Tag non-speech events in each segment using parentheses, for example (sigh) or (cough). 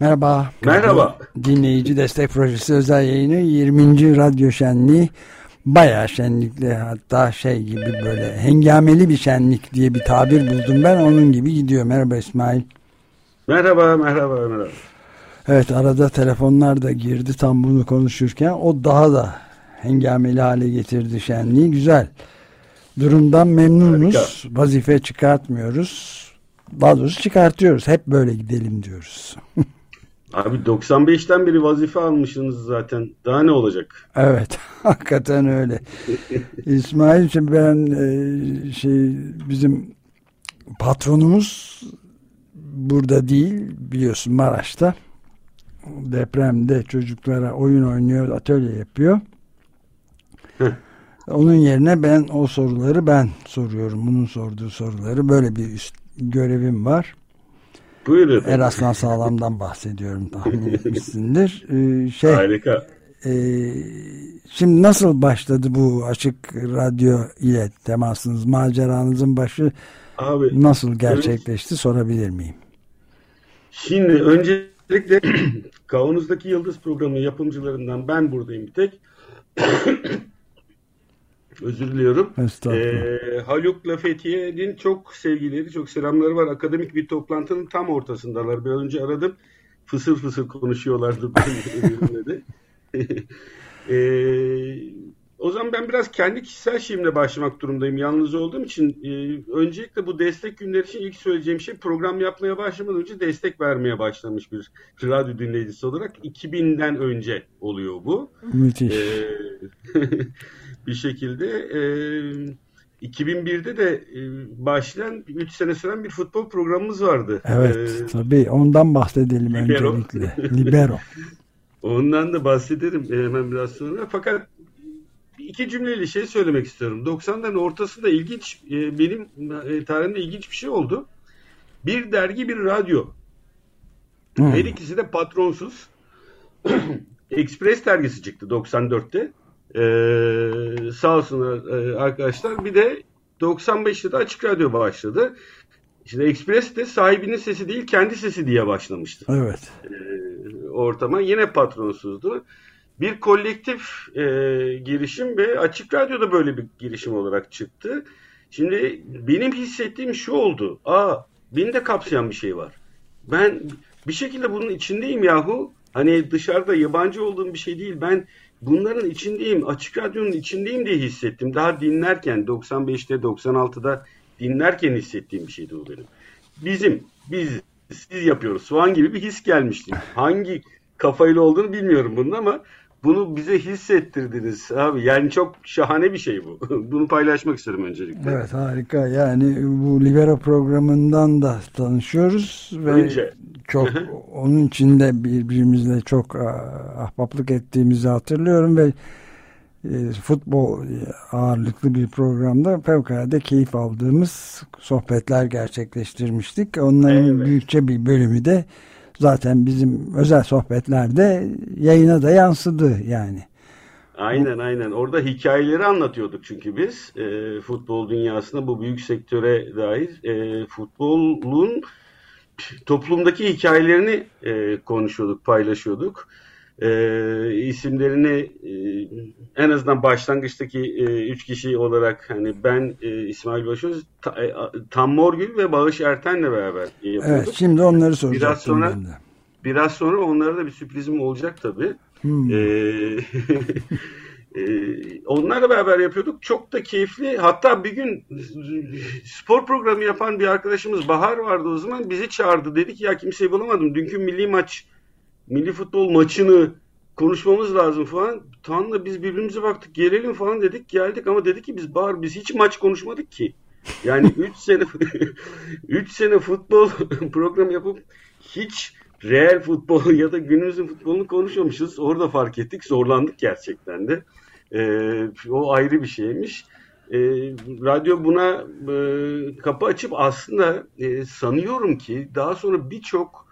Merhaba. Merhaba. Dinleyici Destek Projesi özel yayını 20. Radyo Şenliği bayağı şenlikli hatta şey gibi böyle hengameli bir şenlik diye bir tabir buldum ben onun gibi gidiyor. Merhaba İsmail. Merhaba merhaba merhaba. Evet arada telefonlar da girdi tam bunu konuşurken o daha da hengameli hale getirdi şenliği güzel. Durumdan memnunuz. Harika. Vazife çıkartmıyoruz. Daha doğrusu çıkartıyoruz. Hep böyle gidelim diyoruz. (laughs) Abi 95'ten beri vazife almışsınız zaten. Daha ne olacak? Evet. (laughs) Hakikaten öyle. (laughs) İsmail şimdi ben e, şey bizim patronumuz burada değil biliyorsun Maraş'ta depremde çocuklara oyun oynuyor atölye yapıyor. Onun yerine ben o soruları ben soruyorum. Bunun sorduğu soruları böyle bir üst görevim var. Buyurun. Eraslan Sağlam'dan bahsediyorum tahmin (laughs) etmişsindir. Ee, şey, Harika. E, şimdi nasıl başladı bu açık radyo ile temasınız, maceranızın başı Abi, nasıl gerçekleşti evet. sorabilir miyim? Şimdi öncelikle (clears throat) Kavanoz'daki Yıldız programı yapımcılarından ben buradayım bir tek. (clears throat) Özür diliyorum. Ee, Haluk'la Fethiye'nin çok sevgileri, çok selamları var. Akademik bir toplantının tam ortasındalar. Bir önce aradım. Fısır fısır konuşuyorlardı. (laughs) ee, o zaman ben biraz kendi kişisel şeyimle başlamak durumdayım. Yalnız olduğum için e, öncelikle bu destek günleri için ilk söyleyeceğim şey program yapmaya başlamadan önce destek vermeye başlamış bir radyo dinleyicisi olarak 2000'den önce oluyor bu. Müthiş. Ee, (laughs) bir şekilde e, 2001'de de başlayan 3 sene süren bir futbol programımız vardı. Evet ee, tabii ondan bahsedelim Libero. öncelikle. Libero. (laughs) Ondan da bahsederim hemen biraz sonra. Fakat iki cümleyle şey söylemek istiyorum. 90'ların ortasında ilginç, benim tarihimde ilginç bir şey oldu. Bir dergi, bir radyo. Hmm. Her ikisi de patronsuz. (clears throat) Express dergisi çıktı 94'te. Ee, sağ olsunlar e, arkadaşlar. Bir de 95'te de Açık Radyo başladı. Şimdi Express de sahibinin sesi değil kendi sesi diye başlamıştı. Evet. Ee, ortama yine patronsuzdu. Bir kolektif e, girişim ve Açık Radyo'da böyle bir girişim olarak çıktı. Şimdi benim hissettiğim şu oldu. Aa beni de kapsayan bir şey var. Ben bir şekilde bunun içindeyim yahu. Hani dışarıda yabancı olduğum bir şey değil. Ben bunların içindeyim, açık radyonun içindeyim diye hissettim. Daha dinlerken 95'te 96'da dinlerken hissettiğim bir şeydi bu benim. Bizim, biz, siz yapıyoruz. Soğan gibi bir his gelmişti. Hangi kafayla olduğunu bilmiyorum bunun ama bunu bize hissettirdiniz abi. Yani çok şahane bir şey bu. (laughs) Bunu paylaşmak isterim öncelikle. Evet harika. Yani bu Libera programından da tanışıyoruz ve Önce. çok onun içinde birbirimizle çok ahbaplık ettiğimizi hatırlıyorum ve e, futbol ağırlıklı bir programda fevkalade keyif aldığımız sohbetler gerçekleştirmiştik. Onların evet. büyükçe bir bölümü de zaten bizim özel sohbetlerde yayına da yansıdı yani. Aynen aynen. Orada hikayeleri anlatıyorduk çünkü biz e, futbol dünyasında bu büyük sektöre dair e, futbolun toplumdaki hikayelerini e, konuşuyorduk, paylaşıyorduk. E, isimlerini e, en azından başlangıçtaki e, üç kişi olarak hani ben e, İsmail Başöz, ta, e, Tam Morgül ve Bağış Erten'le beraber yapıyorduk. Evet, şimdi onları soracaktım biraz sonra, ben de. Biraz sonra onlara da bir sürprizim olacak tabii. Hmm. Ee, (laughs) onlarla beraber yapıyorduk. Çok da keyifli. Hatta bir gün spor programı yapan bir arkadaşımız Bahar vardı o zaman. Bizi çağırdı. Dedi ki ya kimseyi bulamadım. Dünkü milli maç, milli futbol maçını konuşmamız lazım falan. Tanrı biz birbirimize baktık gelelim falan dedik. Geldik ama dedi ki biz Bahar biz hiç maç konuşmadık ki. Yani (laughs) 3 sene (laughs) 3 sene futbol (laughs) programı yapıp hiç real futbol ya da günümüzün futbolunu konuşmamışız. Orada fark ettik. Zorlandık gerçekten de. E, o ayrı bir şeymiş. E, radyo buna e, kapı açıp aslında e, sanıyorum ki daha sonra birçok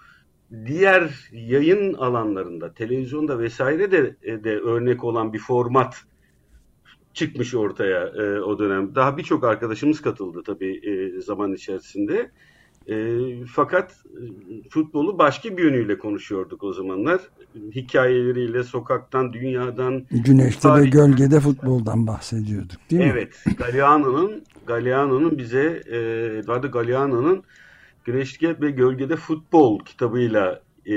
diğer yayın alanlarında, televizyonda vesaire de, de örnek olan bir format çıkmış ortaya e, o dönem. Daha birçok arkadaşımız katıldı tabii e, zaman içerisinde. E, fakat e, futbolu başka bir yönüyle konuşuyorduk o zamanlar. Hikayeleriyle, sokaktan, dünyadan. Güneşte tarih... ve gölgede futboldan bahsediyorduk değil mi? Evet. Galeano'nun Galeano'nun bize e, Eduardo Galeano'nun Güneşte ve Gölgede Futbol kitabıyla e,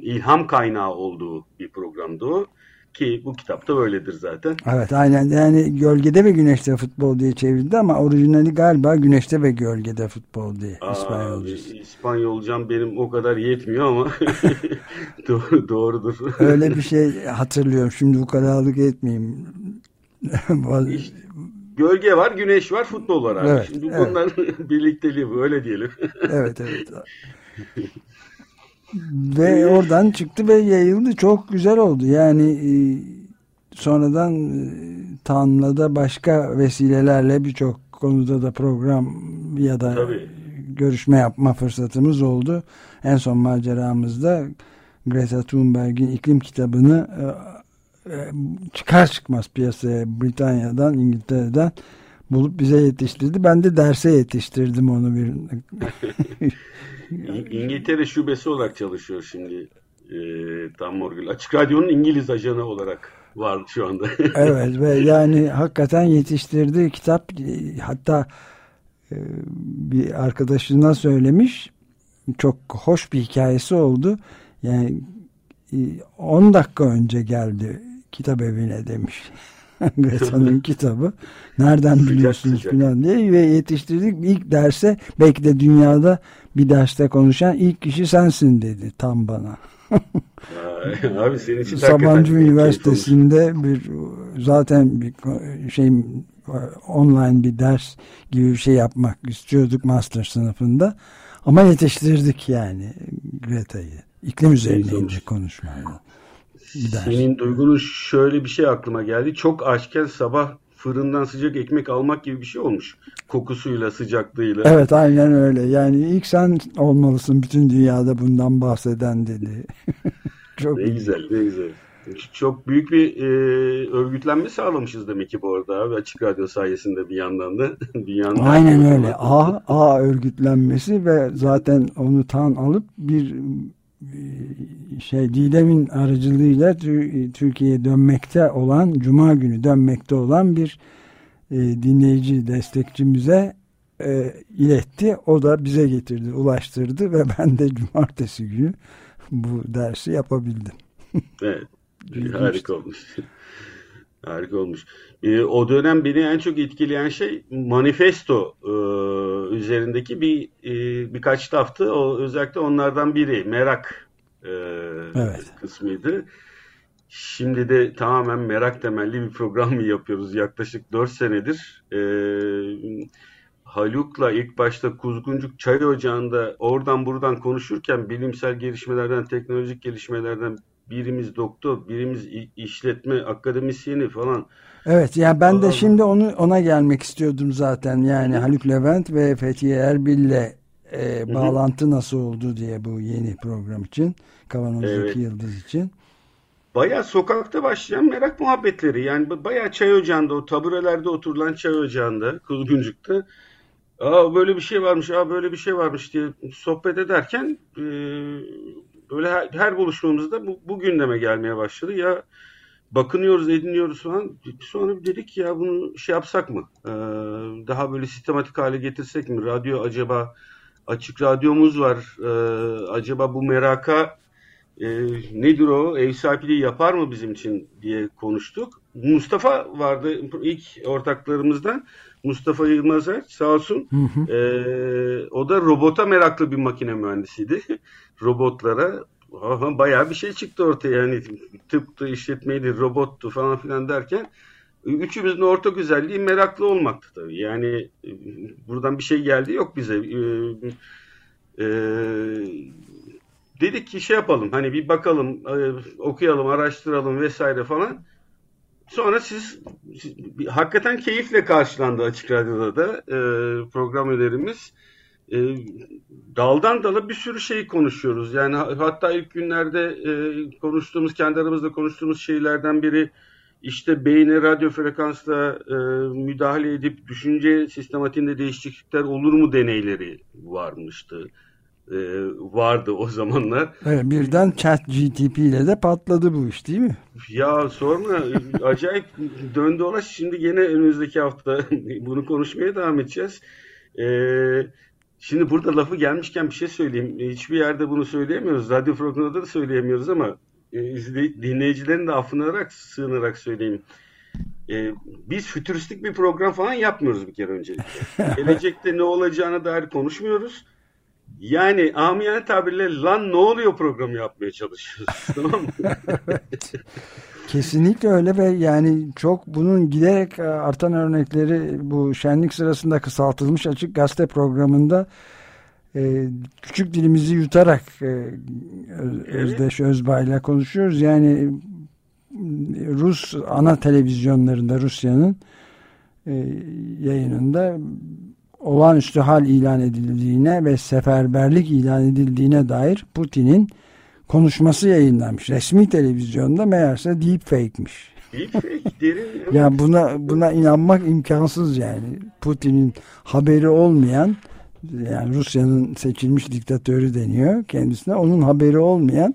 ilham kaynağı olduğu bir programdı o. Ki bu kitapta böyledir zaten. Evet aynen yani gölgede ve güneşte futbol diye çevrildi ama orijinali galiba güneşte ve gölgede futbol diye Aa, İspanyolcası. İspanyolcam benim o kadar yetmiyor ama (laughs) doğru, doğrudur. Öyle bir şey hatırlıyorum şimdi bu kadarlık etmeyeyim. işte, gölge var, güneş var, futbol var abi. Evet, Şimdi evet. bunların (laughs) birlikteliği bu öyle diyelim. (laughs) evet evet. (laughs) ve oradan çıktı ve yayıldı. Çok güzel oldu. Yani e, sonradan e, Tanrı'da başka vesilelerle birçok konuda da program ya da Tabii. görüşme yapma fırsatımız oldu. En son maceramızda Greta Thunberg'in iklim kitabını e, çıkar çıkmaz piyasaya Britanya'dan, İngiltere'den bulup bize yetiştirdi. Ben de derse yetiştirdim onu bir (laughs) İngiltere şubesi olarak çalışıyor şimdi e, Tam Morgül. Açık Radyo'nun İngiliz ajanı olarak var şu anda. (laughs) evet ve yani hakikaten yetiştirdiği kitap hatta e, bir arkadaşına söylemiş çok hoş bir hikayesi oldu. Yani 10 dakika önce geldi kitap evine demiş. (laughs) Greta'nın kitabı. Nereden biliyorsunuz falan diye ve yetiştirdik. ilk derse belki de dünyada bir derste konuşan ilk kişi sensin dedi tam bana. Abi senin için Sabancı Üniversitesi'nde bir zaten bir şey online bir ders gibi bir şey yapmak istiyorduk master sınıfında. Ama yetiştirdik yani Greta'yı. İklim üzerine konuşmayla. Senin duygunun şöyle bir şey aklıma geldi. Çok açken sabah fırından sıcak ekmek almak gibi bir şey olmuş. Kokusuyla, sıcaklığıyla. Evet aynen öyle. Yani ilk sen olmalısın bütün dünyada bundan bahseden dedi. (laughs) Çok ne güzel, ne güzel. Çok büyük bir e, örgütlenme sağlamışız demek ki bu arada abi Açık Radyo sayesinde bir yandan da. (laughs) dünyanın Aynen öyle. A, A örgütlenmesi ve zaten onu tan alıp bir şey Didem'in aracılığıyla Türkiye'ye dönmekte olan Cuma günü dönmekte olan bir e, dinleyici destekçimize e, iletti. O da bize getirdi, ulaştırdı ve (laughs) ben de cumartesi günü bu dersi yapabildim. (laughs) evet. harika olmuş. (laughs) harika olmuş. E, o dönem beni en çok etkileyen şey manifesto e, üzerindeki bir e, birkaç taftı. O özellikle onlardan biri merak e, evet. kısmıydı. Şimdi de tamamen merak temelli bir program mı yapıyoruz yaklaşık 4 senedir. E, Haluk'la ilk başta Kuzguncuk Çay Ocağı'nda oradan buradan konuşurken bilimsel gelişmelerden, teknolojik gelişmelerden birimiz doktor, birimiz işletme akademisyeni falan. Evet yani ben de şimdi onu ona gelmek istiyordum zaten. Yani Haluk Levent ve Fethiye Erbil'le e, bağlantı nasıl oldu diye bu yeni program için. Kavanoz'daki evet. Yıldız için. Baya sokakta başlayan merak muhabbetleri. Yani baya çay ocağında, o taburelerde oturulan çay ocağında, Kuzguncuk'ta Aa böyle bir şey varmış, aa böyle bir şey varmış diye sohbet ederken e, böyle her, her buluşmamızda bu, bu gündeme gelmeye başladı. Ya bakınıyoruz, ediniyoruz falan. Sonra dedik ya bunu şey yapsak mı? Ee, daha böyle sistematik hale getirsek mi? Radyo acaba açık radyomuz var. Ee, acaba bu meraka e, nedir o? Ev sahipliği yapar mı bizim için diye konuştuk. Mustafa vardı ilk ortaklarımızdan. Mustafa Yılmazer sağ olsun. Hı hı. E, o da robota meraklı bir makine mühendisiydi. (laughs) Robotlara aha, bayağı bir şey çıktı ortaya. Yani tıptı, işletmeydi, robottu falan filan derken üçümüzün ortak özelliği meraklı olmaktı tabii. Yani e, buradan bir şey geldi yok bize. E, e, dedik ki şey yapalım hani bir bakalım, e, okuyalım, araştıralım vesaire falan sonra siz, siz hakikaten keyifle karşılandı Açık Radyo'da da e, program önerimiz. E, daldan dala bir sürü şey konuşuyoruz. Yani hatta ilk günlerde e, konuştuğumuz, kendi aramızda konuştuğumuz şeylerden biri işte beyne radyo frekansla e, müdahale edip düşünce sistematiğinde değişiklikler olur mu deneyleri varmıştı. E, vardı o zamanlar. Evet, birden chat GTP ile de patladı bu iş değil mi? Ya sorma acayip döndü dolaş şimdi yine önümüzdeki hafta bunu konuşmaya devam edeceğiz. Ee, şimdi burada lafı gelmişken bir şey söyleyeyim. Hiçbir yerde bunu söyleyemiyoruz. Radyo programında da söyleyemiyoruz ama e, dinleyicilerin de affınarak sığınarak söyleyeyim. E, biz fütüristik bir program falan yapmıyoruz bir kere öncelikle. (laughs) Gelecekte ne olacağına dair konuşmuyoruz. Yani amiyane tabirle lan ne oluyor programı yapmaya çalışıyoruz. (laughs) tamam mı? Kesinlikle öyle ve yani çok bunun giderek artan örnekleri bu şenlik sırasında kısaltılmış açık gazete programında e, küçük dilimizi yutarak e, Özdeş Özbay'la konuşuyoruz. Yani Rus ana televizyonlarında Rusya'nın e, yayınında olağanüstü hal ilan edildiğine ve seferberlik ilan edildiğine dair Putin'in konuşması yayınlanmış. Resmi televizyonda meğerse deepfake'miş. Deepfake derin. Ya buna buna inanmak imkansız yani. Putin'in haberi olmayan yani Rusya'nın seçilmiş diktatörü deniyor kendisine. Onun haberi olmayan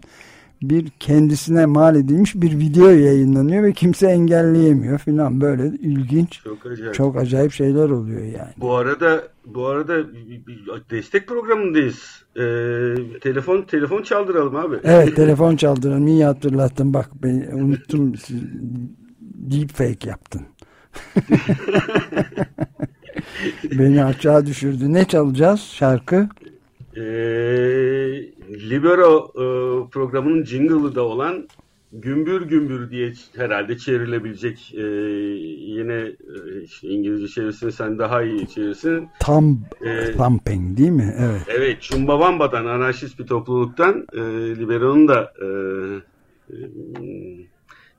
bir kendisine mal edilmiş bir video yayınlanıyor ve kimse engelleyemiyor filan böyle ilginç çok acayip. çok acayip şeyler oluyor yani. Bu arada bu arada destek programındayız. Ee, telefon telefon çaldıralım abi. Evet telefon çaldıralım. İyi hatırlattın bak ben unuttum. Deepfake yaptın. (laughs) (laughs) Beni aşağı düşürdü. Ne çalacağız şarkı? Ee, Libero e, programının jingle'ı da olan Gümbür Gümbür diye herhalde çevrilebilecek e, yine e, işte İngilizce çevirisini sen daha iyi çevirsin. Tam e, thumping değil mi? Evet. Evet. Chumbawamba'dan anarşist bir topluluktan e, Libero'nun da e, e,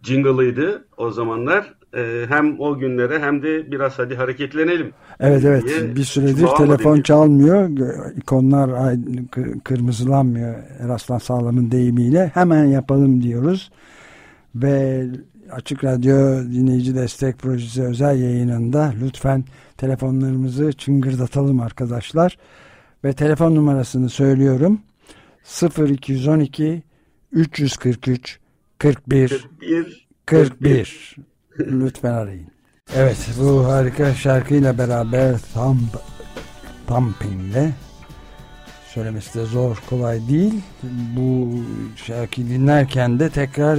jingle'ıydı o zamanlar e, hem o günlere hem de biraz hadi hareketlenelim. Evet evet bir süredir telefon dedi. çalmıyor. İkonlar kırmızılanmıyor Eraslan Sağlam'ın deyimiyle. Hemen yapalım diyoruz. Ve Açık Radyo Dinleyici Destek Projesi özel yayınında lütfen telefonlarımızı çıngırdatalım arkadaşlar. Ve telefon numarasını söylüyorum. 0212 343 41 41 41 Lütfen arayın. Evet bu harika şarkıyla beraber tam Thumping'le söylemesi de zor kolay değil. Bu şarkıyı dinlerken de tekrar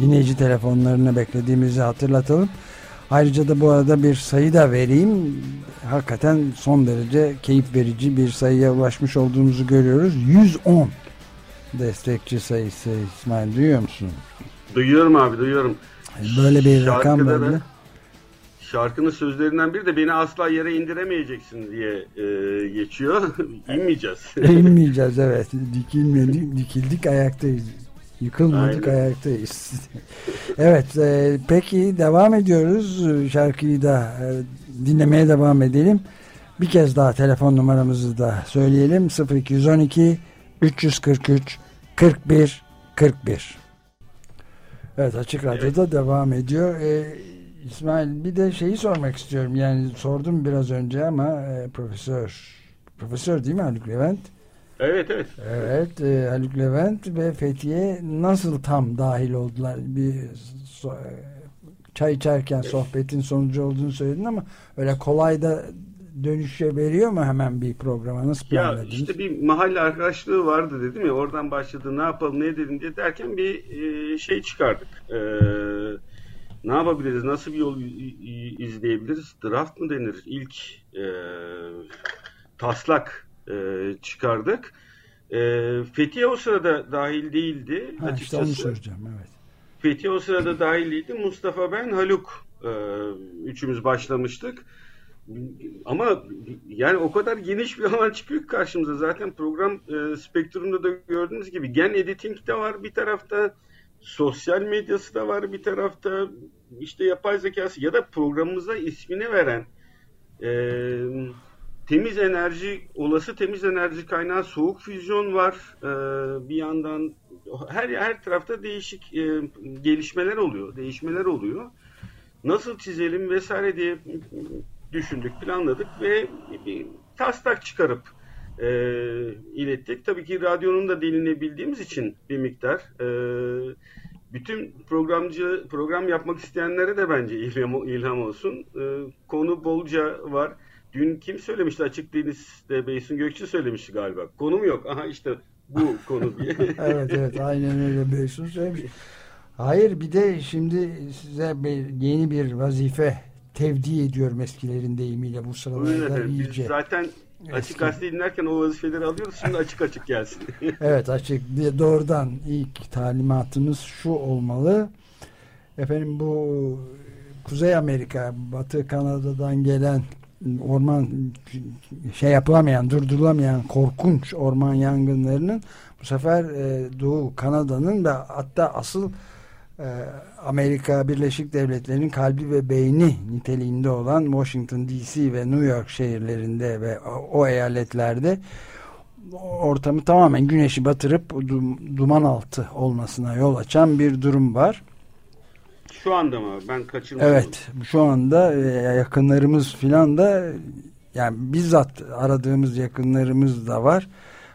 dinleyici telefonlarını beklediğimizi hatırlatalım. Ayrıca da bu arada bir sayı da vereyim. Hakikaten son derece keyif verici bir sayıya ulaşmış olduğumuzu görüyoruz. 110 destekçi sayısı İsmail duyuyor musun? Duyuyorum abi duyuyorum. Böyle bir rakam böyle. Şarkının sözlerinden biri de beni asla yere indiremeyeceksin diye e, geçiyor. (laughs) İnmeyeceğiz. İnmeyeceğiz evet. Dikilmedik, dikildik ayaktayız. Yıkılmadık Aynen. ayaktayız. (laughs) evet e, peki devam ediyoruz. Şarkıyı da e, dinlemeye devam edelim. Bir kez daha telefon numaramızı da söyleyelim. 0212 343 41 41 Evet Açık Radyo'da evet. devam ediyor. Ee, İsmail bir de şeyi sormak istiyorum. Yani sordum biraz önce ama e, profesör profesör değil mi Haluk Levent? Evet evet. Evet e, Haluk Levent ve Fethiye nasıl tam dahil oldular? Bir so, e, çay içerken sohbetin sonucu olduğunu söyledin ama öyle kolay da dönüşe veriyor mu hemen bir programa? Nasıl planladınız? Ya işte bir mahalle arkadaşlığı vardı dedim ya oradan başladı ne yapalım ne edelim diye derken bir e, şey çıkardık. E, ne yapabiliriz? Nasıl bir yol izleyebiliriz? Draft mı denir? İlk e, taslak e, çıkardık. E, Fethiye o sırada dahil değildi. Ha, açıkçası. işte onu soracağım evet. Fethiye o sırada dahil değildi. Mustafa ben Haluk e, üçümüz başlamıştık. Ama yani o kadar geniş bir alan çıkıyor karşımıza. Zaten program e, spektrumda da gördüğünüz gibi gen editing de var bir tarafta, sosyal medyası da var bir tarafta, işte yapay zekası ya da programımıza ismini veren e, temiz enerji, olası temiz enerji kaynağı soğuk füzyon var. E, bir yandan her her tarafta değişik e, gelişmeler oluyor, değişmeler oluyor. Nasıl çizelim vesaire diye düşündük, planladık ve bir taslak çıkarıp e, ilettik. Tabii ki radyonun da dilini bildiğimiz için bir miktar e, bütün programcı program yapmak isteyenlere de bence ilham, ilham olsun. E, konu bolca var. Dün kim söylemişti açık denizde Beysun Gökçe söylemişti galiba. Konum yok. Aha işte bu (laughs) konu diye. (laughs) evet evet aynen öyle Beysun söylemiş. Hayır bir de şimdi size bir, yeni bir vazife tevdi ediyorum eskilerin deyimiyle bu sıralarda iyice. Biz zaten Açık gazete dinlerken o vazifeleri alıyoruz. Şimdi açık açık gelsin. (laughs) evet açık. Doğrudan ilk talimatımız şu olmalı. Efendim bu Kuzey Amerika, Batı Kanada'dan gelen orman şey yapılamayan, durdurulamayan korkunç orman yangınlarının bu sefer e, Doğu Kanada'nın ve hatta asıl Amerika Birleşik Devletleri'nin kalbi ve beyni niteliğinde olan Washington DC ve New York şehirlerinde ve o eyaletlerde ortamı tamamen güneşi batırıp duman altı olmasına yol açan bir durum var. Şu anda mı? Ben kaçırmışım. Evet. Şu anda e, yakınlarımız filan da yani bizzat aradığımız yakınlarımız da var.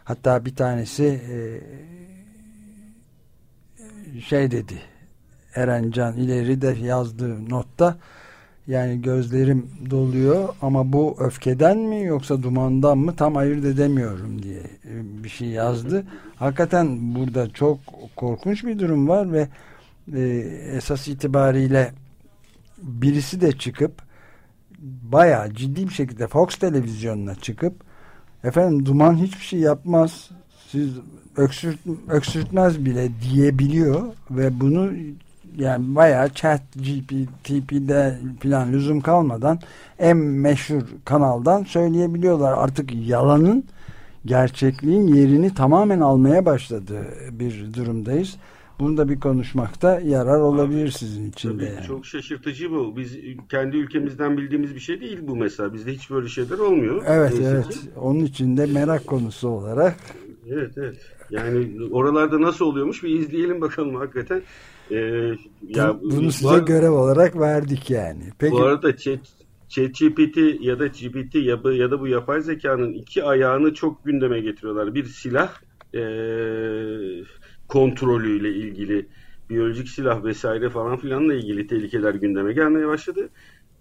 Hatta bir tanesi e, şey dedi Erencan ileri de yazdığı notta yani gözlerim doluyor ama bu öfkeden mi yoksa dumandan mı tam ayırt edemiyorum diye e, bir şey yazdı. Hakikaten burada çok korkunç bir durum var ve e, esas itibariyle birisi de çıkıp bayağı ciddi bir şekilde Fox televizyonuna çıkıp efendim duman hiçbir şey yapmaz siz öksürt, öksürtmez bile diyebiliyor ve bunu yani bayağı chat GPT'de falan lüzum kalmadan en meşhur kanaldan söyleyebiliyorlar. Artık yalanın gerçekliğin yerini tamamen almaya başladığı bir durumdayız. Bunu da bir konuşmakta yarar olabilir sizin için de. Yani. Çok şaşırtıcı bu. Biz kendi ülkemizden bildiğimiz bir şey değil bu mesela. Bizde hiç böyle şeyler olmuyor. Evet Neyse evet. Ki. Onun için de merak konusu olarak. Evet evet. Yani oralarda nasıl oluyormuş bir izleyelim bakalım hakikaten. Ee, ya, Bunu size var, görev olarak verdik yani. Peki. Bu arada chat, ChatGPT ya da GPT ya, ya da bu yapay zekanın iki ayağını çok gündeme getiriyorlar. Bir silah e, kontrolüyle ilgili biyolojik silah vesaire falan filanla ilgili tehlikeler gündeme gelmeye başladı.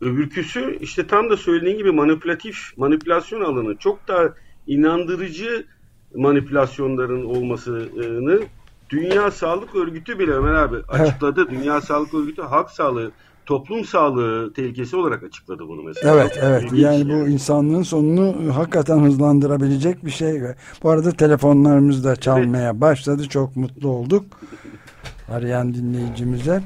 Öbürküsü işte tam da söylediğin gibi manipülatif manipülasyon alanı çok daha inandırıcı manipülasyonların olmasını Dünya Sağlık Örgütü bile Ömer abi açıkladı. Dünya Sağlık Örgütü halk sağlığı, toplum sağlığı tehlikesi olarak açıkladı bunu mesela. Evet, evet. Yani bu insanlığın sonunu hakikaten hızlandırabilecek bir şey. Bu arada telefonlarımız da çalmaya evet. başladı. Çok mutlu olduk. Arayan dinleyicimize.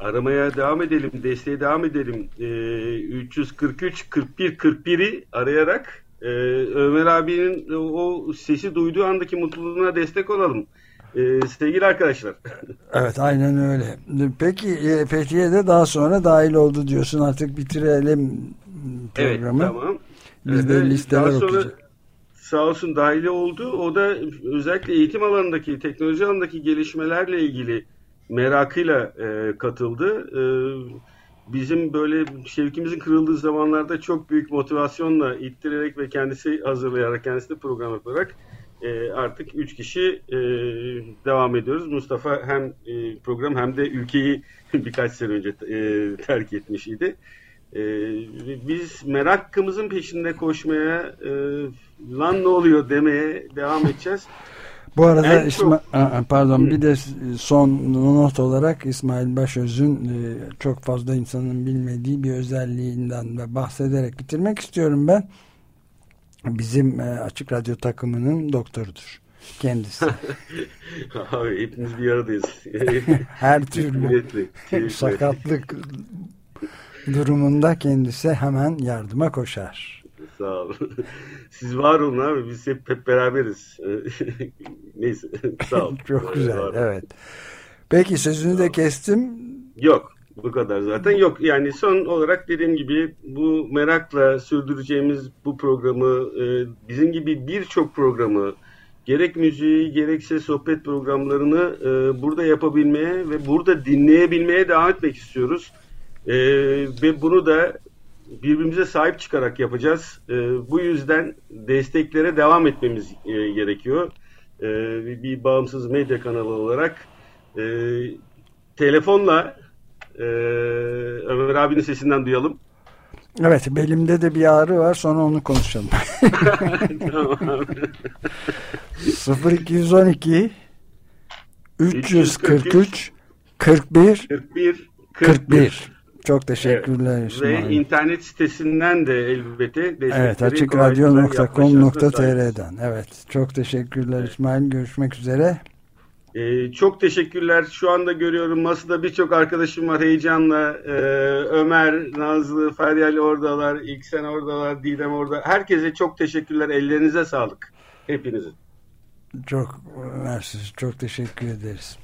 Aramaya devam edelim, desteğe devam edelim. Ee, 343 41 41'i arayarak e, Ömer abinin o sesi duyduğu andaki mutluluğuna destek olalım e, sevgili arkadaşlar. Evet aynen öyle. Peki e, Fethiye'de daha sonra dahil oldu diyorsun artık bitirelim programı. Evet tamam. Biz de listeler daha sonra, okuyacağız. Sağ olsun dahili oldu. O da özellikle eğitim alanındaki, teknoloji alanındaki gelişmelerle ilgili merakıyla e, katıldı. E, bizim böyle şevkimizin kırıldığı zamanlarda çok büyük motivasyonla ittirerek ve kendisi hazırlayarak, kendisi de program yaparak e, artık üç kişi e, devam ediyoruz. Mustafa hem e, program hem de ülkeyi (laughs) birkaç sene önce e, terk etmiş idi. E, biz merakımızın peşinde koşmaya e, lan ne oluyor demeye devam edeceğiz. (laughs) Bu arada İsma çok... pardon bir de son not olarak İsmail Başöz'ün e, çok fazla insanın bilmediği bir özelliğinden de bahsederek bitirmek istiyorum ben bizim e, Açık Radyo takımının doktorudur. Kendisi. (laughs) Abi hepimiz bir aradayız. (laughs) Her türlü sakatlık durumunda kendisi hemen yardıma koşar. Sağ olun. Siz var olun abi. Biz hep, hep beraberiz. (laughs) Neyse. Sağ olun. Çok güzel. Evet. Peki sözünü de kestim. Yok. Bu kadar zaten. Yok yani son olarak dediğim gibi bu merakla sürdüreceğimiz bu programı e, bizim gibi birçok programı gerek müziği gerekse sohbet programlarını e, burada yapabilmeye ve burada dinleyebilmeye devam etmek istiyoruz. E, ve bunu da birbirimize sahip çıkarak yapacağız. Bu yüzden desteklere devam etmemiz gerekiyor. Bir, bağımsız medya kanalı olarak telefonla e, Ömer abinin sesinden duyalım. Evet belimde de bir ağrı var sonra onu konuşalım. (laughs) tamam. 0212 343 41 41 41 çok teşekkürler evet. İsmail. Ve internet sitesinden de elbette Evet açıkradyo.com.tr'den Evet çok teşekkürler evet. İsmail görüşmek üzere. Ee, çok teşekkürler. Şu anda görüyorum masada birçok arkadaşım var heyecanla. Ee, Ömer, Nazlı, Feryal oradalar, İlksen oradalar, Didem orada. Herkese çok teşekkürler. Ellerinize sağlık. Hepinizin. Çok mersi. Çok teşekkür ederiz.